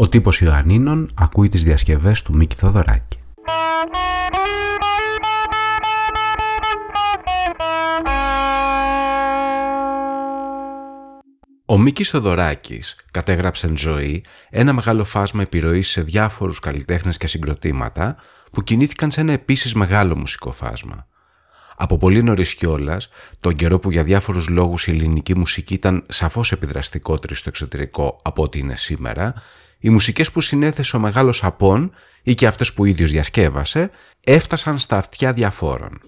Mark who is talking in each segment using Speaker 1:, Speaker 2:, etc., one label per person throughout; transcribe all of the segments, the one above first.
Speaker 1: Ο τύπος Ιωαννίνων ακούει τις διασκευές του Μίκη Θοδωράκη. Ο Μίκης Θοδωράκης κατέγραψε ζωή ένα μεγάλο φάσμα επιρροής σε διάφορους καλλιτέχνες και συγκροτήματα που κινήθηκαν σε ένα επίσης μεγάλο μουσικό φάσμα. Από πολύ νωρίς κιόλας, τον καιρό που για διάφορους λόγους η ελληνική μουσική ήταν σαφώς επιδραστικότερη στο εξωτερικό από ό,τι είναι σήμερα, οι μουσικές που συνέθεσε ο μεγάλος Απών ή και αυτές που ίδιος διασκεύασε, έφτασαν στα αυτιά διαφόρων.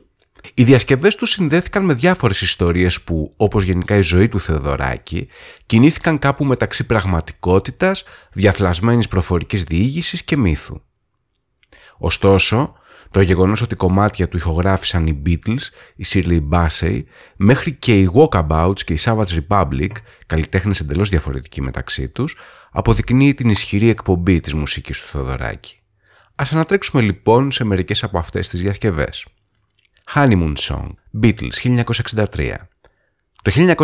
Speaker 1: Οι διασκευές τους συνδέθηκαν με διάφορες ιστορίες που, όπως γενικά η ζωή του Θεοδωράκη, κινήθηκαν κάπου μεταξύ πραγματικότητας, διαθλασμένης προφορικής διήγησης και μύθου. Ωστόσο, το γεγονός ότι κομμάτια του ηχογράφησαν οι Beatles, η Shirley Bassey, μέχρι και οι Walkabouts και η Savage Republic, καλλιτέχνες εντελώς διαφορετικοί μεταξύ τους, αποδεικνύει την ισχυρή εκπομπή της μουσικής του Θοδωράκη. Α ανατρέξουμε λοιπόν σε μερικές από αυτές τις διασκευές. Honeymoon Song, Beatles 1963. Το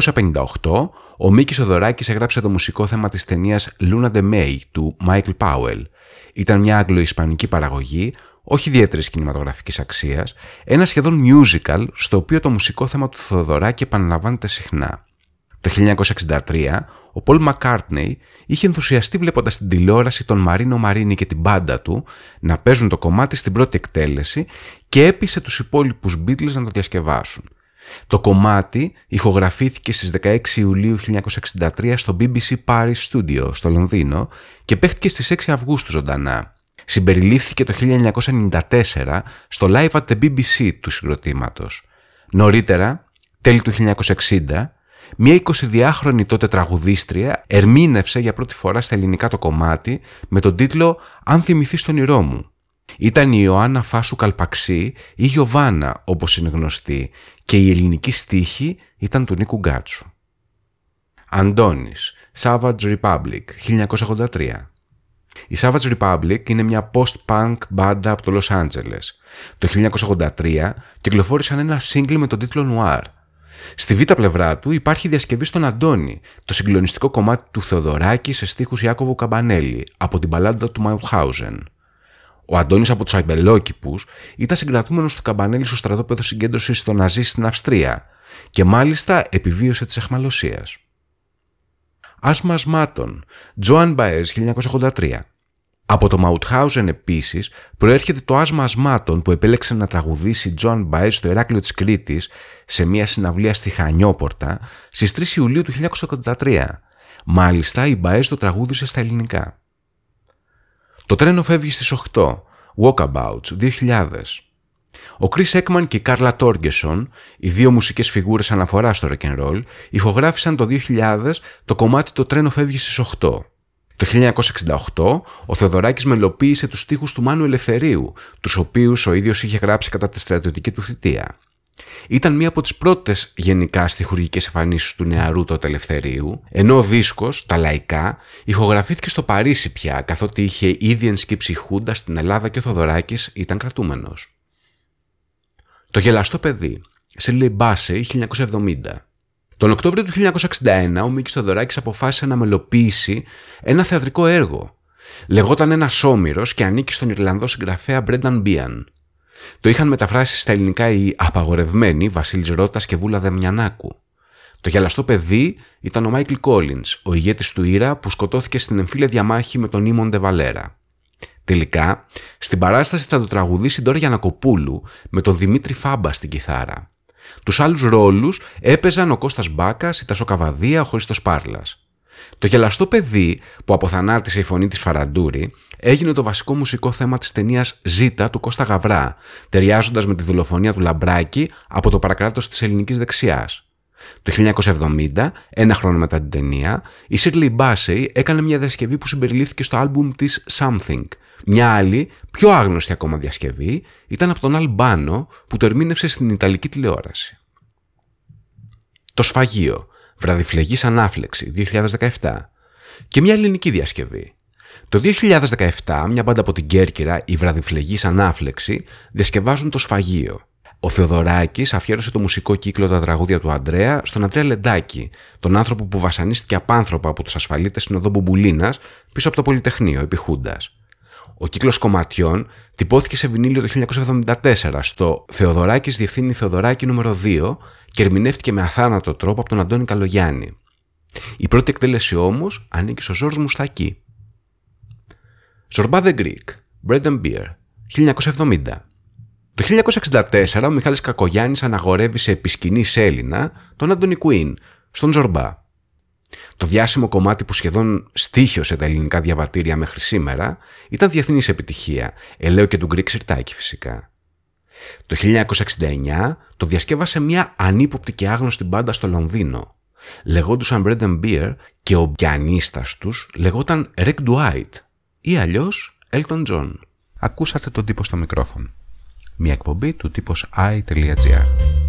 Speaker 1: 1958, ο Μίκης Οδωράκης έγραψε το μουσικό θέμα της ταινίας Luna de May του Michael Powell. Ήταν μια αγγλο-ισπανική παραγωγή, όχι ιδιαίτερη κινηματογραφικής αξίας, ένα σχεδόν musical στο οποίο το μουσικό θέμα του Θοδωράκη επαναλαμβάνεται συχνά. Το 1963, ο Πολ Μακκάρτνεϊ είχε ενθουσιαστεί βλέποντας την τηλεόραση τον Μαρίνο Μαρίνη και την μπάντα του να παίζουν το κομμάτι στην πρώτη εκτέλεση και έπεισε τους υπόλοιπους Beatles να το διασκευάσουν. Το κομμάτι ηχογραφήθηκε στις 16 Ιουλίου 1963 στο BBC Paris Studio στο Λονδίνο και παίχτηκε στις 6 Αυγούστου ζωντανά συμπεριλήφθηκε το 1994 στο Live at the BBC του συγκροτήματος. Νωρίτερα, τέλη του 1960, μια 22χρονη τότε τραγουδίστρια ερμήνευσε για πρώτη φορά στα ελληνικά το κομμάτι με τον τίτλο «Αν θυμηθείς τον ήρό μου». Ήταν η Ιωάννα Φάσου Καλπαξή ή Γιωβάνα όπως είναι γνωστή και η ελληνική στίχη ήταν του Νίκου Γκάτσου. Αντώνης, Savage Republic, 1983 η Savage Republic είναι μια post-punk μπάντα από το Los Angeles. Το 1983 κυκλοφόρησαν ένα single με τον τίτλο Noir. Στη β' πλευρά του υπάρχει διασκευή στον Αντώνη, το συγκλονιστικό κομμάτι του Θεοδωράκη σε στίχους Ιάκωβου Καμπανέλη από την παλάντα του Μαουτχάουζεν. Ο Αντώνης από τους Αγκελόκηπους ήταν συγκρατούμενος του Καμπανέλη στο στρατόπεδο συγκέντρωσης των Ναζί στην Αυστρία και μάλιστα επιβίωσε της εχμαλωσίας. Άσμα Ασμάτων, Τζοάν Μπαέζ 1983. Από το Μαουτχάουζεν επίσης προέρχεται το άσμα ασμάτων που επέλεξε να τραγουδήσει Τζοάν Μπαέζ στο Εράκλειο της Κρήτης σε μια συναυλία στη Χανιόπορτα στις 3 Ιουλίου του 1983. Μάλιστα η Μπαέζ το τραγούδισε στα ελληνικά. Το τρένο φεύγει στις 8. Walkabouts 2000. Ο Chris Έκμαν και η Κάρλα Τόργκεσον, οι δύο μουσικές φιγούρες αναφορά στο rock and roll, ηχογράφησαν το 2000 το κομμάτι «Το τρένο φεύγει στις 8». Το 1968, ο Θεοδωράκης μελοποίησε τους στίχους του Μάνου Ελευθερίου, τους οποίους ο ίδιος είχε γράψει κατά τη στρατιωτική του θητεία. Ήταν μία από τις πρώτες γενικά στιχουργικές εμφανίσεις του νεαρού τότε Ελευθερίου, ενώ ο δίσκος, τα λαϊκά, ηχογραφήθηκε στο Παρίσι πια, καθότι είχε ήδη ενσκύψει Χούντα στην Ελλάδα και ο Θοδωράκης ήταν κρατούμενος. Το γελαστό παιδί, Σίλι Μπάσε, 1970. Τον Οκτώβριο του 1961, ο Μίκης Θοδωράκης αποφάσισε να μελοποιήσει ένα θεατρικό έργο. Λεγόταν ένας όμηρος και ανήκει στον Ιρλανδό συγγραφέα Μπρένταν Μπίαν. Το είχαν μεταφράσει στα ελληνικά οι απαγορευμένοι Βασίλης Ρώτας και Βούλα Δεμιανάκου. Το γελαστό παιδί ήταν ο Μάικλ Κόλλινς, ο ηγέτης του Ήρα που σκοτώθηκε στην εμφύλια διαμάχη με τον Ήμον Βαλέρα. Τελικά, στην παράσταση θα το τραγουδήσει τώρα Γιανακοπούλου με τον Δημήτρη Φάμπα στην κιθάρα. Τους άλλους ρόλους έπαιζαν ο Κώστας Μπάκας, η Τασό Καβαδία, ο Χρήστος Πάρλας. Το γελαστό παιδί που αποθανάτησε η φωνή της Φαραντούρη έγινε το βασικό μουσικό θέμα της ταινίας «Ζήτα» του Κώστα Γαβρά, ταιριάζοντας με τη δολοφονία του Λαμπράκη από το παρακράτος της ελληνικής δεξιάς. Το 1970, ένα χρόνο μετά την ταινία, η Shirley Bassey έκανε μια διασκευή που συμπεριλήφθηκε στο άλμπουμ της Something, μια άλλη, πιο άγνωστη ακόμα διασκευή ήταν από τον Αλμπάνο που το ερμήνευσε στην Ιταλική τηλεόραση. Το Σφαγείο, Βραδιφλεγής Ανάφλεξη, 2017 και μια ελληνική διασκευή. Το 2017, μια μπάντα από την Κέρκυρα, η Βραδιφλεγής Ανάφλεξη, διασκευάζουν το Σφαγείο. Ο Θεοδωράκης αφιέρωσε το μουσικό κύκλο Τα τραγούδια του Αντρέα στον Αντρέα Λεντάκη, τον άνθρωπο που βασανίστηκε απάνθρωπα από τους ασφαλίτες στην οδό Μπουμπουλίνας πίσω από το Πολυτεχνείο, επί Χούντας. Ο κύκλος κομματιών τυπώθηκε σε βινίλιο το 1974 στο Θεοδωράκης Διευθύνη Θεοδωράκη νούμερο 2 και ερμηνεύτηκε με αθάνατο τρόπο από τον Αντώνη Καλογιάννη. Η πρώτη εκτέλεση όμως ανήκει στο Ζόρζ Μουστακή. Ζορμπά the Greek, Bread and Beer, 1970. Το 1964 ο Μιχάλης Κακογιάννης αναγορεύει σε επισκηνή Έλληνα τον Άντωνι Κουίν στον Ζορμπά. Το διάσημο κομμάτι που σχεδόν στήχιωσε τα ελληνικά διαβατήρια μέχρι σήμερα ήταν διεθνής επιτυχία, ελέω και του Γκρίκ Σιρτάκη φυσικά. Το 1969 το διασκεύασε μια ανύποπτη και άγνωστη μπάντα στο Λονδίνο. Λεγόντουσαν Bread and Beer και ο πιανίστας τους λεγόταν Rick Dwight ή αλλιώς Elton John. Ακούσατε τον τύπο στο μικρόφωνο. Μια εκπομπή του τύπος i.gr.